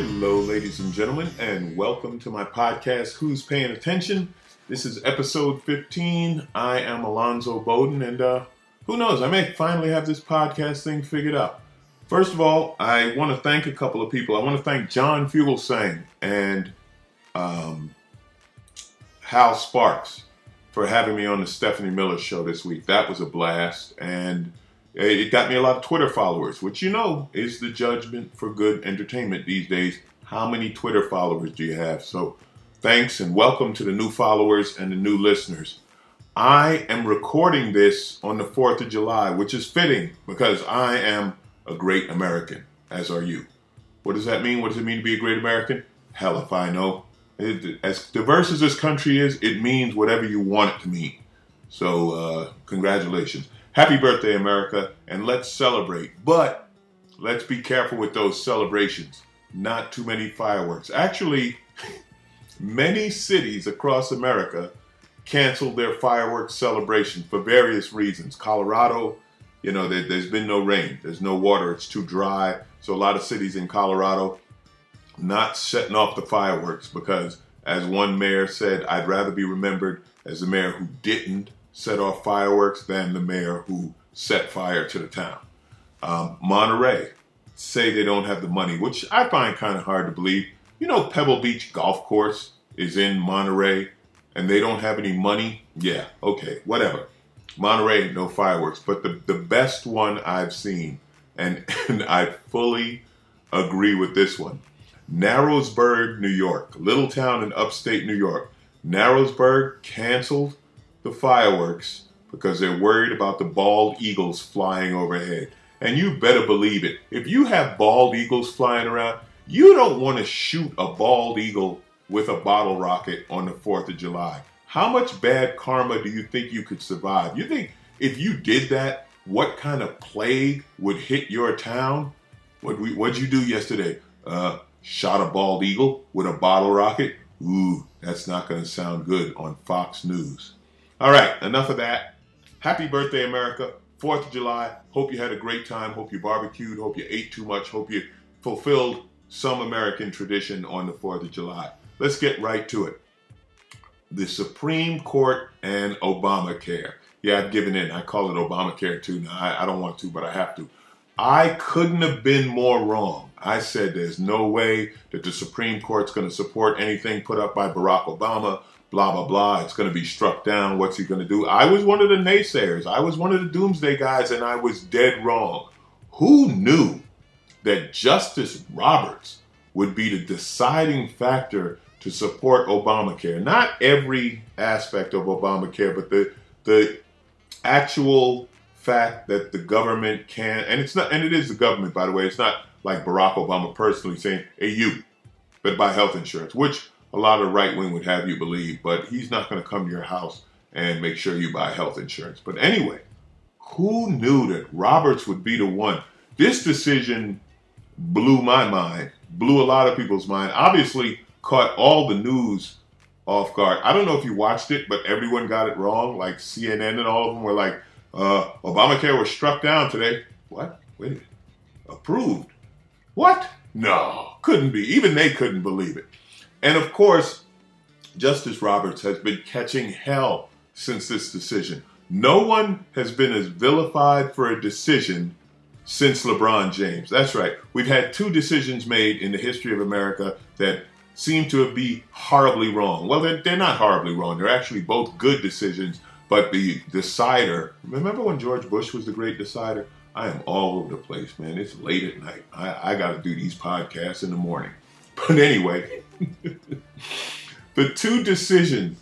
Hello, ladies and gentlemen, and welcome to my podcast, Who's Paying Attention? This is episode 15. I am Alonzo Bowden, and uh, who knows, I may finally have this podcast thing figured out. First of all, I want to thank a couple of people. I want to thank John Fugelsang and um, Hal Sparks for having me on the Stephanie Miller show this week. That was a blast, and it got me a lot of Twitter followers, which you know is the judgment for good entertainment these days. How many Twitter followers do you have? So, thanks and welcome to the new followers and the new listeners. I am recording this on the 4th of July, which is fitting because I am a great American, as are you. What does that mean? What does it mean to be a great American? Hell if I know. It, as diverse as this country is, it means whatever you want it to mean. So, uh, congratulations. Happy birthday, America, and let's celebrate. But let's be careful with those celebrations. Not too many fireworks. Actually, many cities across America canceled their fireworks celebration for various reasons. Colorado, you know, there, has been no rain, there's no water, it's too dry. So, a lot of cities in Colorado not setting off the fireworks because, as one mayor said, I'd rather be remembered as the mayor who didn't set off fireworks than the mayor who set fire to the town. Um, Monterey say they don't have the money, which I find kind of hard to believe. You know, Pebble Beach Golf Course is in Monterey and they don't have any money. Yeah, okay, whatever. Monterey, no fireworks. But the, the best one I've seen, and, and I fully agree with this one Narrowsburg, New York, little town in upstate New York. Narrowsburg canceled the fireworks because they're worried about the bald eagles flying overhead. And you better believe it. If you have bald eagles flying around, you don't want to shoot a bald eagle with a bottle rocket on the 4th of July. How much bad karma do you think you could survive? You think if you did that, what kind of plague would hit your town? What we what'd you do yesterday? Uh, shot a bald eagle with a bottle rocket? Ooh, that's not going to sound good on Fox News. All right, enough of that. Happy birthday, America. 4th of July. Hope you had a great time. Hope you barbecued. Hope you ate too much. Hope you fulfilled some American tradition on the 4th of July. Let's get right to it. The Supreme Court and Obamacare. Yeah, I've given in. I call it Obamacare too now. I, I don't want to, but I have to. I couldn't have been more wrong. I said there's no way that the Supreme Court's going to support anything put up by Barack Obama blah, blah, blah. It's going to be struck down. What's he going to do? I was one of the naysayers. I was one of the doomsday guys, and I was dead wrong. Who knew that Justice Roberts would be the deciding factor to support Obamacare? Not every aspect of Obamacare, but the, the actual fact that the government can, and it's not, and it is the government, by the way. It's not like Barack Obama personally saying, hey, you, but buy health insurance, which a lot of right wing would have you believe, but he's not going to come to your house and make sure you buy health insurance. But anyway, who knew that Roberts would be the one? This decision blew my mind, blew a lot of people's mind. Obviously, caught all the news off guard. I don't know if you watched it, but everyone got it wrong. Like CNN and all of them were like, uh, Obamacare was struck down today. What? Wait a minute. Approved. What? No, couldn't be. Even they couldn't believe it. And of course, Justice Roberts has been catching hell since this decision. No one has been as vilified for a decision since LeBron James. That's right. We've had two decisions made in the history of America that seem to be horribly wrong. Well, they're, they're not horribly wrong. They're actually both good decisions, but the decider, remember when George Bush was the great decider? I am all over the place, man. It's late at night. I, I got to do these podcasts in the morning. But anyway, the two decisions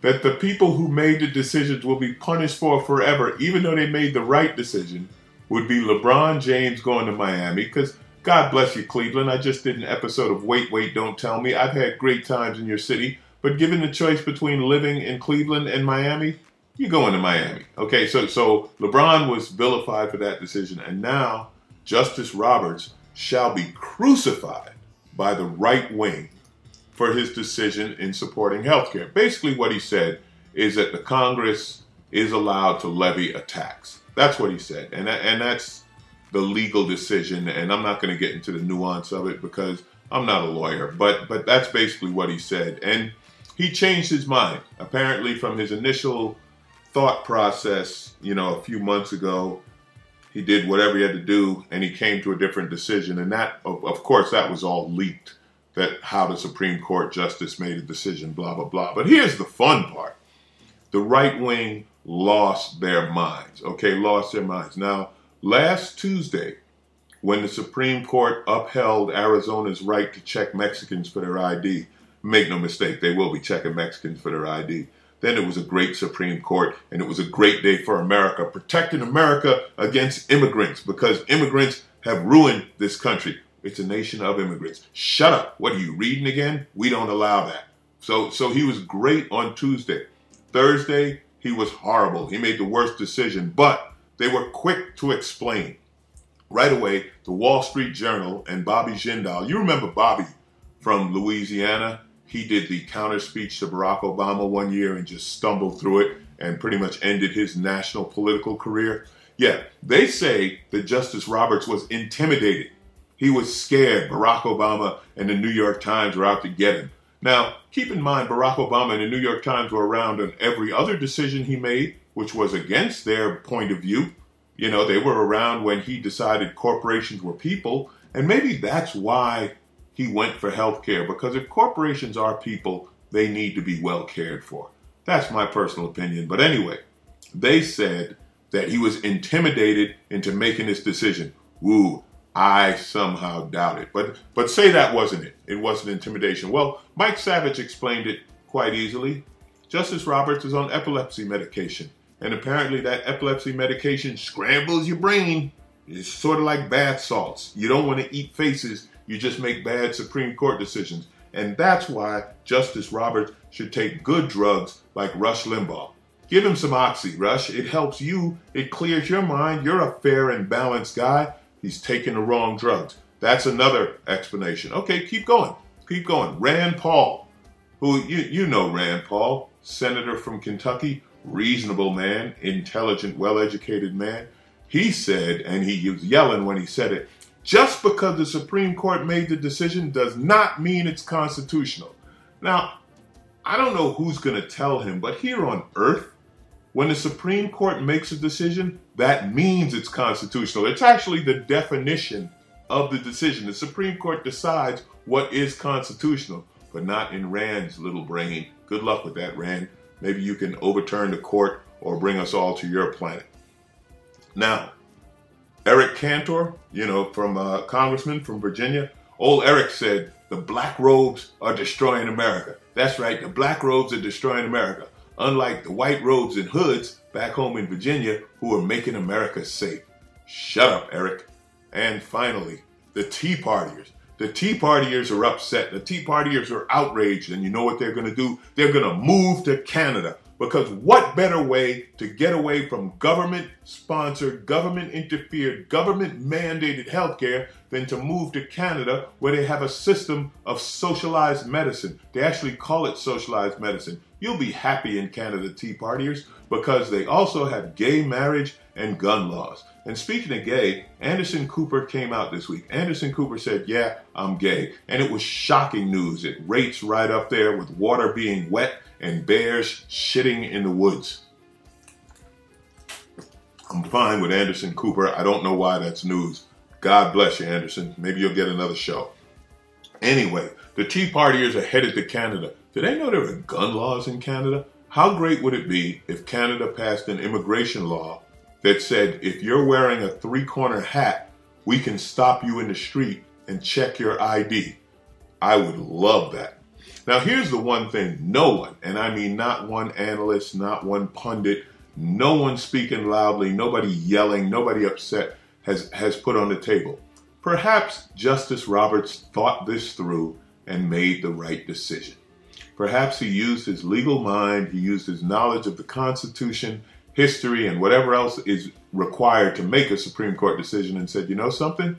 that the people who made the decisions will be punished for forever, even though they made the right decision, would be LeBron James going to Miami. Because God bless you, Cleveland. I just did an episode of Wait, Wait, Don't Tell Me. I've had great times in your city, but given the choice between living in Cleveland and Miami, you go into Miami. Okay, so so LeBron was vilified for that decision, and now Justice Roberts shall be crucified by the right wing for his decision in supporting health care. Basically, what he said is that the Congress is allowed to levy a tax. That's what he said. And, and that's the legal decision. And I'm not going to get into the nuance of it because I'm not a lawyer, but but that's basically what he said. And he changed his mind apparently from his initial thought process. You know, a few months ago, he did whatever he had to do, and he came to a different decision. And that, of, of course, that was all leaked. That how the Supreme Court justice made a decision, blah blah blah. But here's the fun part: the right wing lost their minds. Okay, lost their minds. Now, last Tuesday, when the Supreme Court upheld Arizona's right to check Mexicans for their ID. Make no mistake, they will be checking Mexicans for their ID. Then it was a great Supreme Court, and it was a great day for America, protecting America against immigrants because immigrants have ruined this country. It's a nation of immigrants. Shut up. What are you reading again? We don't allow that. So, so he was great on Tuesday. Thursday, he was horrible. He made the worst decision, but they were quick to explain right away the Wall Street Journal and Bobby Jindal. You remember Bobby from Louisiana? He did the counter speech to Barack Obama one year and just stumbled through it and pretty much ended his national political career. Yeah, they say that Justice Roberts was intimidated. He was scared Barack Obama and the New York Times were out to get him. Now, keep in mind, Barack Obama and the New York Times were around on every other decision he made, which was against their point of view. You know, they were around when he decided corporations were people, and maybe that's why he went for health care, because if corporations are people, they need to be well cared for. That's my personal opinion. But anyway, they said that he was intimidated into making this decision. Woo, I somehow doubt it. But but say that wasn't it. It wasn't intimidation. Well, Mike Savage explained it quite easily. Justice Roberts is on epilepsy medication. And apparently, that epilepsy medication scrambles your brain. It's sort of like bath salts. You don't want to eat faces, you just make bad Supreme Court decisions. And that's why Justice Roberts should take good drugs like Rush Limbaugh. Give him some Oxy, Rush. It helps you, it clears your mind. You're a fair and balanced guy. He's taking the wrong drugs. That's another explanation. Okay, keep going. Keep going. Rand Paul, who you, you know Rand Paul, senator from Kentucky, reasonable man, intelligent, well educated man. He said, and he was yelling when he said it, just because the Supreme Court made the decision does not mean it's constitutional. Now, I don't know who's going to tell him, but here on earth, when the Supreme Court makes a decision, that means it's constitutional. It's actually the definition of the decision. The Supreme Court decides what is constitutional, but not in Rand's little brain. Good luck with that, Rand. Maybe you can overturn the court or bring us all to your planet. Now, Eric Cantor, you know, from uh, Congressman from Virginia, old Eric said, the black robes are destroying America. That's right, the black robes are destroying America. Unlike the white robes and hoods back home in Virginia who are making America safe. Shut up, Eric. And finally, the Tea Partiers. The Tea Partiers are upset. The Tea Partiers are outraged. And you know what they're going to do? They're going to move to Canada. Because what better way to get away from government sponsored, government interfered, government mandated healthcare than to move to Canada where they have a system of socialized medicine? They actually call it socialized medicine. You'll be happy in Canada, Tea Partiers, because they also have gay marriage and gun laws. And speaking of gay, Anderson Cooper came out this week. Anderson Cooper said, Yeah, I'm gay. And it was shocking news. It rates right up there with water being wet and bears shitting in the woods. I'm fine with Anderson Cooper. I don't know why that's news. God bless you, Anderson. Maybe you'll get another show. Anyway, the Tea Partiers are headed to Canada. Did they know there are gun laws in Canada? How great would it be if Canada passed an immigration law that said if you're wearing a three corner hat, we can stop you in the street and check your ID. I would love that. Now, here's the one thing no one, and I mean not one analyst, not one pundit, no one speaking loudly, nobody yelling, nobody upset has, has put on the table. Perhaps Justice Roberts thought this through and made the right decision. Perhaps he used his legal mind, he used his knowledge of the Constitution history and whatever else is required to make a Supreme Court decision and said, you know something?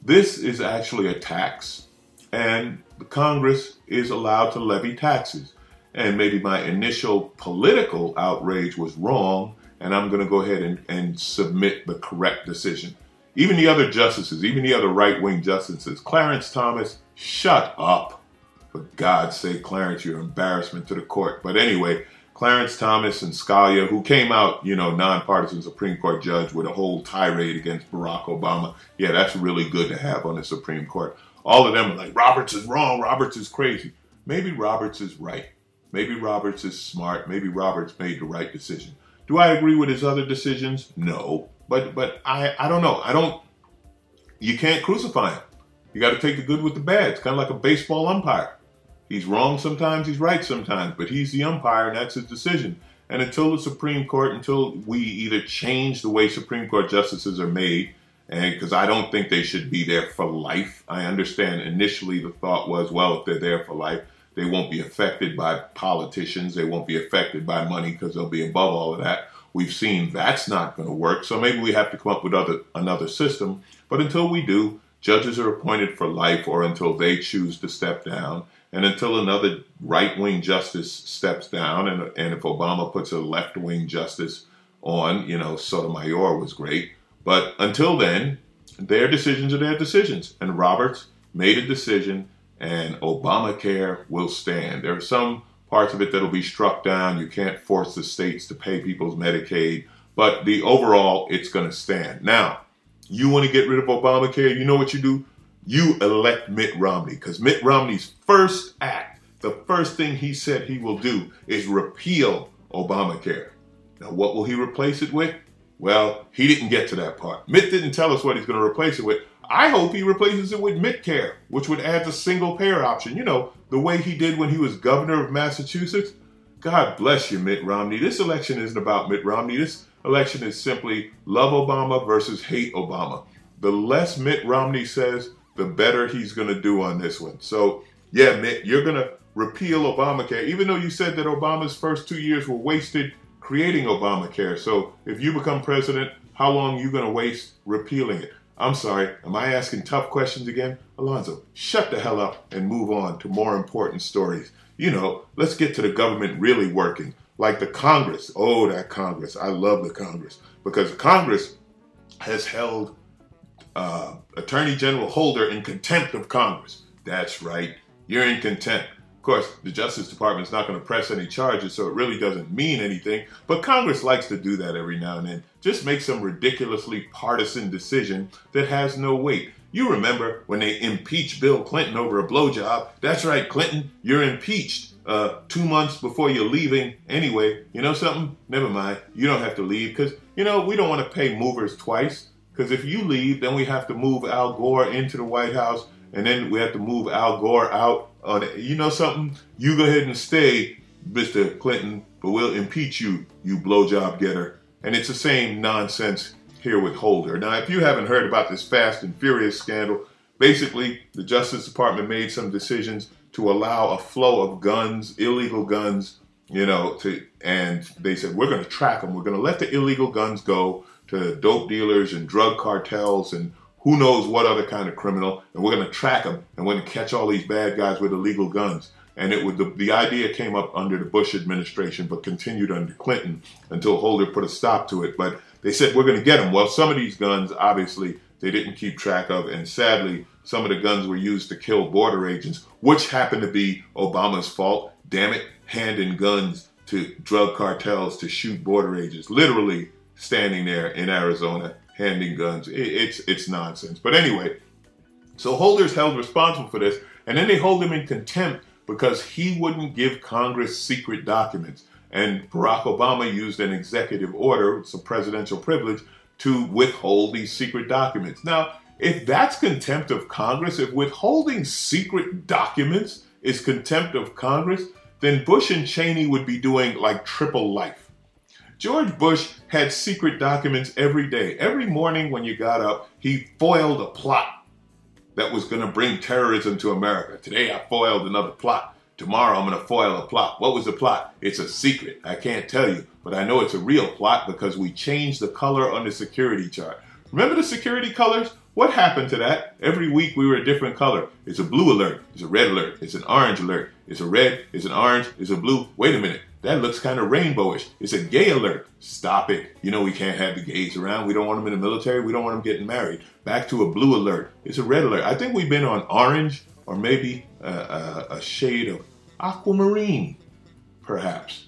This is actually a tax, and the Congress is allowed to levy taxes. And maybe my initial political outrage was wrong, and I'm going to go ahead and, and submit the correct decision. Even the other justices, even the other right wing justices, Clarence Thomas, Shut up. For God's sake, Clarence, you're an embarrassment to the court. But anyway, Clarence Thomas and Scalia, who came out, you know, nonpartisan Supreme Court judge with a whole tirade against Barack Obama. Yeah, that's really good to have on the Supreme Court. All of them are like, Roberts is wrong, Roberts is crazy. Maybe Roberts is right. Maybe Roberts is smart. Maybe Roberts made the right decision. Do I agree with his other decisions? No. But but I, I don't know. I don't you can't crucify him. You got to take the good with the bad. It's kind of like a baseball umpire. He's wrong sometimes, he's right sometimes, but he's the umpire and that's his decision. And until the Supreme Court, until we either change the way Supreme Court justices are made, and because I don't think they should be there for life. I understand initially the thought was, well, if they're there for life, they won't be affected by politicians, they won't be affected by money because they'll be above all of that. We've seen that's not going to work, so maybe we have to come up with other another system. But until we do, judges are appointed for life or until they choose to step down and until another right wing justice steps down, and, and if Obama puts a left wing justice on, you know, Sotomayor was great. But until then, their decisions are their decisions. And Roberts made a decision, and Obamacare will stand. There are some parts of it that'll be struck down. You can't force the states to pay people's Medicaid, but the overall, it's going to stand. Now, you want to get rid of Obamacare? You know what you do? You elect Mitt Romney because Mitt Romney's first act, the first thing he said he will do is repeal Obamacare. Now, what will he replace it with? Well, he didn't get to that part. Mitt didn't tell us what he's going to replace it with. I hope he replaces it with Medicare, which would add the single payer option. You know, the way he did when he was governor of Massachusetts. God bless you, Mitt Romney. This election isn't about Mitt Romney. This election is simply love Obama versus hate Obama. The less Mitt Romney says, the better he's going to do on this one. So, yeah, Mitt, you're going to repeal Obamacare, even though you said that Obama's first two years were wasted creating Obamacare. So, if you become president, how long are you going to waste repealing it? I'm sorry, am I asking tough questions again? Alonzo, shut the hell up and move on to more important stories. You know, let's get to the government really working. Like the Congress. Oh, that Congress. I love the Congress because the Congress has held uh, Attorney General Holder in contempt of Congress. That's right, you're in contempt. Of course, the Justice Department is not going to press any charges, so it really doesn't mean anything. But Congress likes to do that every now and then. Just make some ridiculously partisan decision that has no weight. You remember when they impeached Bill Clinton over a blowjob? That's right, Clinton, you're impeached. Uh, two months before you're leaving. Anyway, you know something? Never mind. You don't have to leave because, you know, we don't want to pay movers twice. Because if you leave, then we have to move Al Gore into the White House, and then we have to move Al Gore out. On it. you know something? You go ahead and stay, Mr. Clinton, but we'll impeach you, you blowjob getter. And it's the same nonsense here with Holder. Now, if you haven't heard about this Fast and Furious scandal, basically the Justice Department made some decisions to allow a flow of guns, illegal guns, you know, to and they said we're going to track them. We're going to let the illegal guns go to dope dealers and drug cartels and who knows what other kind of criminal, and we're going to track them and we're going to catch all these bad guys with illegal guns. And it would the, the idea came up under the Bush administration, but continued under Clinton until Holder put a stop to it. But they said we're going to get them. Well, some of these guns, obviously, they didn't keep track of, and sadly, some of the guns were used to kill border agents, which happened to be Obama's fault. Damn it, handing guns to drug cartels to shoot border agents. Literally, standing there in Arizona handing guns. It, it's it's nonsense. But anyway, so Holder's held responsible for this, and then they hold him in contempt because he wouldn't give Congress secret documents. And Barack Obama used an executive order, it's a presidential privilege, to withhold these secret documents. Now, if that's contempt of Congress, if withholding secret documents is contempt of Congress, then Bush and Cheney would be doing like triple life. George Bush had secret documents every day. Every morning when you got up, he foiled a plot that was going to bring terrorism to America. Today I foiled another plot. Tomorrow I'm going to foil a plot. What was the plot? It's a secret. I can't tell you, but I know it's a real plot because we changed the color on the security chart. Remember the security colors? What happened to that? Every week we were a different color. It's a blue alert. It's a red alert. It's an orange alert. It's a red. It's an orange. It's a blue. Wait a minute. That looks kind of rainbowish. It's a gay alert. Stop it. You know we can't have the gays around. We don't want them in the military. We don't want them getting married. Back to a blue alert. It's a red alert. I think we've been on orange or maybe a, a, a shade of aquamarine, perhaps,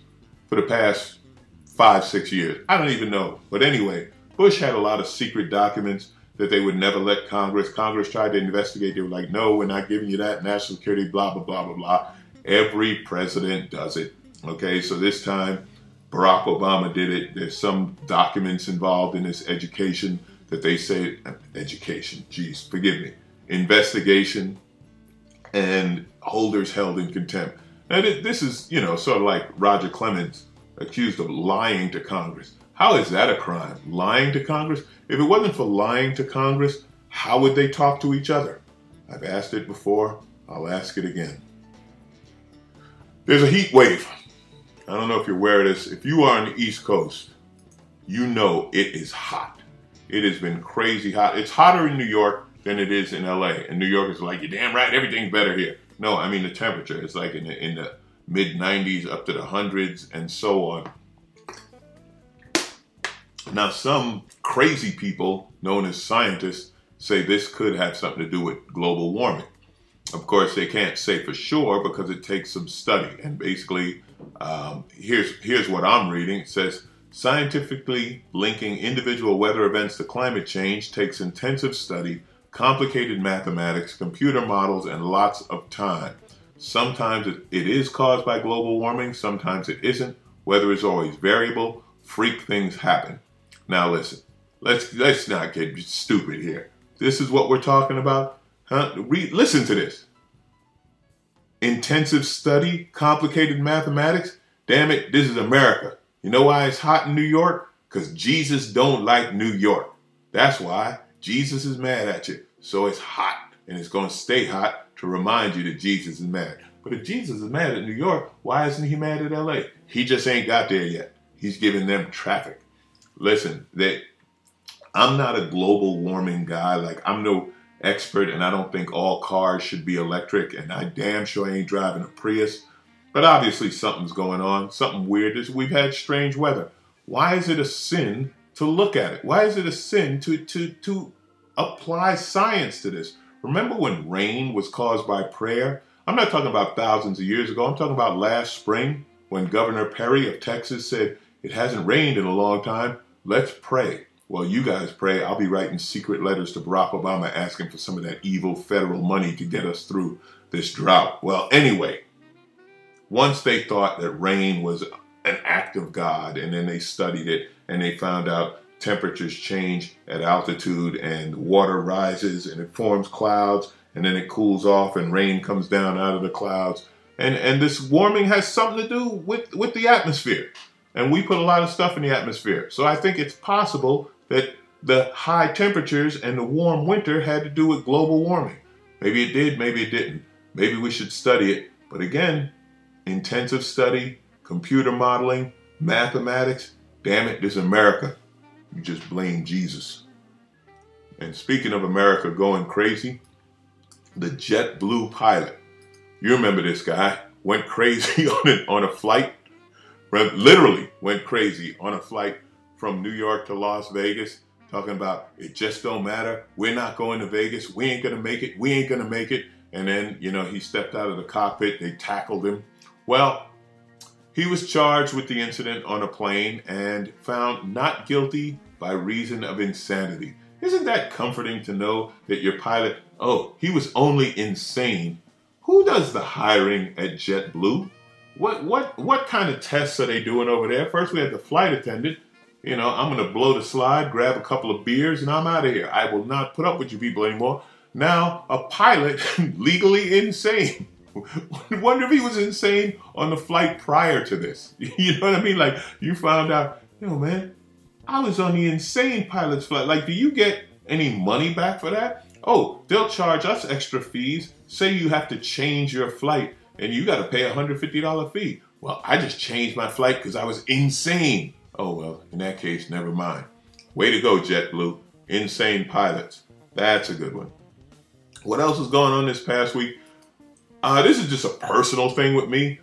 for the past five, six years. I don't even know. But anyway, Bush had a lot of secret documents that they would never let Congress. Congress tried to investigate. They were like, no, we're not giving you that. National security, blah, blah, blah, blah, blah. Every president does it. Okay, so this time Barack Obama did it. There's some documents involved in this education that they say, education, geez, forgive me, investigation and Holder's held in contempt. And this is, you know, sort of like Roger Clemens accused of lying to Congress. How is that a crime? Lying to Congress? If it wasn't for lying to Congress, how would they talk to each other? I've asked it before, I'll ask it again. There's a heat wave. I don't know if you're aware of this. If you are on the East Coast, you know it is hot. It has been crazy hot. It's hotter in New York than it is in LA. And New York is like, you're damn right, everything's better here. No, I mean the temperature. It's like in the, in the mid 90s up to the hundreds and so on. Now, some crazy people known as scientists say this could have something to do with global warming. Of course, they can't say for sure because it takes some study. And basically, um, here's here's what I'm reading. It says scientifically linking individual weather events to climate change takes intensive study, complicated mathematics, computer models, and lots of time. Sometimes it, it is caused by global warming, sometimes it isn't. Weather is always variable. Freak things happen. Now listen, let's let's not get stupid here. This is what we're talking about, huh? Read, listen to this. Intensive study, complicated mathematics. Damn it, this is America. You know why it's hot in New York? Because Jesus don't like New York. That's why Jesus is mad at you. So it's hot, and it's going to stay hot to remind you that Jesus is mad. But if Jesus is mad at New York, why isn't he mad at LA? He just ain't got there yet. He's giving them traffic listen, that I'm not a global warming guy. Like I'm no expert, and I don't think all cars should be electric. And I damn sure ain't driving a Prius. But obviously something's going on, something weird. We've had strange weather. Why is it a sin to look at it? Why is it a sin to to to apply science to this? Remember when rain was caused by prayer? I'm not talking about thousands of years ago. I'm talking about last spring when Governor Perry of Texas said it hasn't rained in a long time. Let's pray. Well, you guys pray. I'll be writing secret letters to Barack Obama asking for some of that evil federal money to get us through this drought. Well, anyway, once they thought that rain was an act of God, and then they studied it and they found out temperatures change at altitude and water rises and it forms clouds and then it cools off and rain comes down out of the clouds. And, and this warming has something to do with, with the atmosphere. And we put a lot of stuff in the atmosphere. So I think it's possible that the high temperatures and the warm winter had to do with global warming. Maybe it did, maybe it didn't. Maybe we should study it. But again, intensive study, computer modeling, mathematics. Damn it, this America. You just blame Jesus. And speaking of America going crazy, the JetBlue pilot, you remember this guy, went crazy on a, on a flight literally went crazy on a flight from New York to Las Vegas, talking about it just don't matter. We're not going to Vegas. We ain't gonna make it. We ain't gonna make it. And then, you know, he stepped out of the cockpit. They tackled him. Well, he was charged with the incident on a plane and found not guilty by reason of insanity. Isn't that comforting to know that your pilot, oh, he was only insane? Who does the hiring at JetBlue? What what what kind of tests are they doing over there? First, we had the flight attendant. You know, I'm going to blow the slide, grab a couple of beers, and I'm out of here. I will not put up with you people anymore. Now, a pilot, legally insane. Wonder if he was insane on the flight prior to this. You know what I mean? Like, you found out, you know, man, I was on the insane pilot's flight. Like, do you get any money back for that? Oh, they'll charge us extra fees. Say you have to change your flight and you got to pay a $150 fee. Well, I just changed my flight because I was insane. Oh, well, in that case, never mind. Way to go, JetBlue. Insane pilots. That's a good one. What else is going on this past week? Uh, this is just a personal thing with me.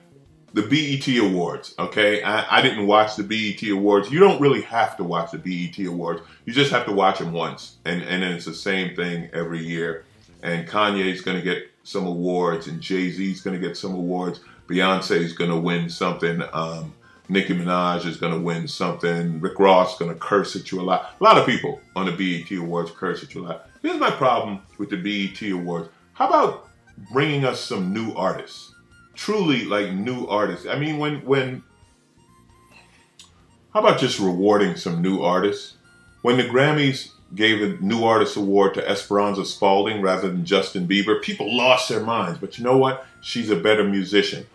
The BET Awards, okay? I, I didn't watch the BET Awards. You don't really have to watch the BET Awards. You just have to watch them once. And, and then it's the same thing every year. And Kanye is going to get some awards, and Jay Z's going to get some awards. Beyonce's going to win something. Um, Nicki Minaj is going to win something. Rick Ross is going to curse at you a lot. A lot of people on the BET Awards curse at you a lot. Here's my problem with the BET Awards. How about bringing us some new artists? Truly, like new artists. I mean, when when how about just rewarding some new artists? When the Grammys gave a New Artist Award to Esperanza Spalding rather than Justin Bieber, people lost their minds. But you know what? She's a better musician.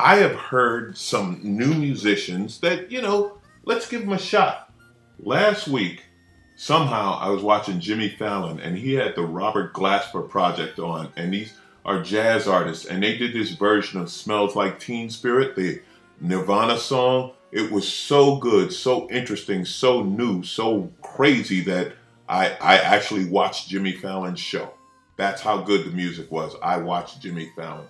I have heard some new musicians that, you know, let's give them a shot. Last week, somehow I was watching Jimmy Fallon and he had the Robert Glasper project on, and these are jazz artists, and they did this version of Smells Like Teen Spirit, the Nirvana song. It was so good, so interesting, so new, so crazy that I, I actually watched Jimmy Fallon's show. That's how good the music was. I watched Jimmy Fallon.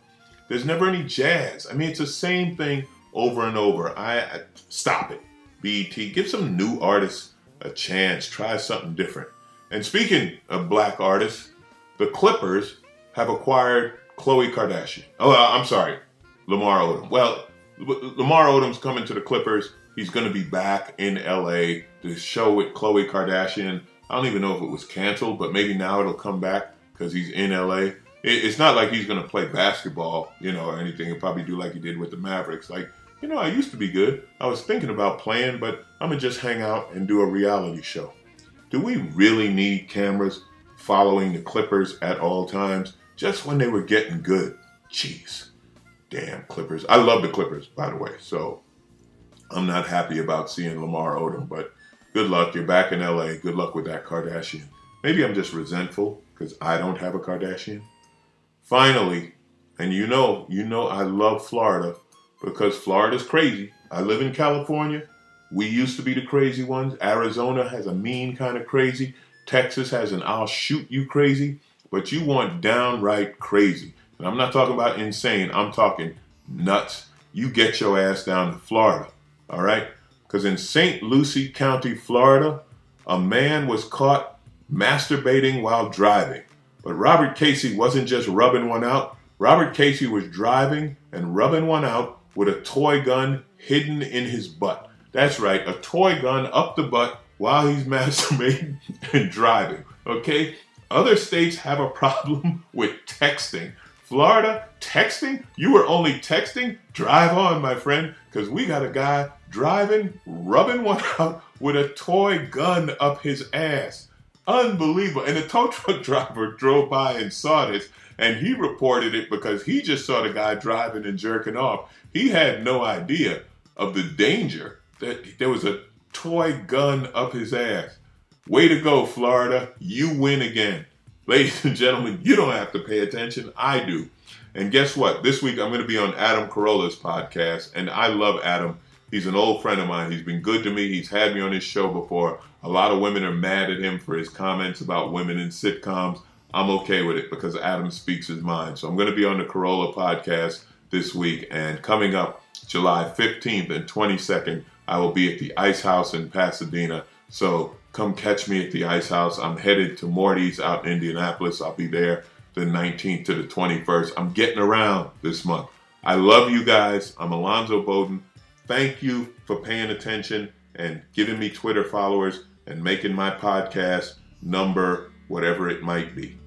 There's never any jazz. I mean, it's the same thing over and over. I, I stop it. BET, give some new artists a chance. Try something different. And speaking of black artists, the Clippers have acquired Khloe Kardashian. Oh, I'm sorry, Lamar Odom. Well, Lamar Odom's coming to the Clippers. He's going to be back in LA to show with Khloe Kardashian. I don't even know if it was canceled, but maybe now it'll come back because he's in LA it's not like he's going to play basketball, you know, or anything. He'll probably do like he did with the Mavericks. Like, you know, I used to be good. I was thinking about playing, but I'm going to just hang out and do a reality show. Do we really need cameras following the Clippers at all times just when they were getting good? Jeez. Damn Clippers. I love the Clippers, by the way. So I'm not happy about seeing Lamar Odom, but good luck. You're back in LA. Good luck with that Kardashian. Maybe I'm just resentful because I don't have a Kardashian. Finally, and you know, you know I love Florida because Florida's crazy. I live in California. We used to be the crazy ones. Arizona has a mean kind of crazy. Texas has an I'll shoot you crazy. But you want downright crazy. And I'm not talking about insane, I'm talking nuts. You get your ass down to Florida. All right? Because in St. Lucie County, Florida, a man was caught masturbating while driving. But Robert Casey wasn't just rubbing one out. Robert Casey was driving and rubbing one out with a toy gun hidden in his butt. That's right, a toy gun up the butt while he's masturbating and driving. Okay? Other states have a problem with texting. Florida, texting? You were only texting? Drive on, my friend, because we got a guy driving, rubbing one out with a toy gun up his ass. Unbelievable. And the tow truck driver drove by and saw this, and he reported it because he just saw the guy driving and jerking off. He had no idea of the danger that there was a toy gun up his ass. Way to go, Florida. You win again. Ladies and gentlemen, you don't have to pay attention. I do. And guess what? This week I'm going to be on Adam Carolla's podcast, and I love Adam. He's an old friend of mine. He's been good to me. He's had me on his show before. A lot of women are mad at him for his comments about women in sitcoms. I'm okay with it because Adam speaks his mind. So I'm going to be on the Carolla podcast this week. And coming up July 15th and 22nd, I will be at the Ice House in Pasadena. So come catch me at the Ice House. I'm headed to Morty's out in Indianapolis. I'll be there the 19th to the 21st. I'm getting around this month. I love you guys. I'm Alonzo Bowden. Thank you for paying attention and giving me Twitter followers and making my podcast number whatever it might be.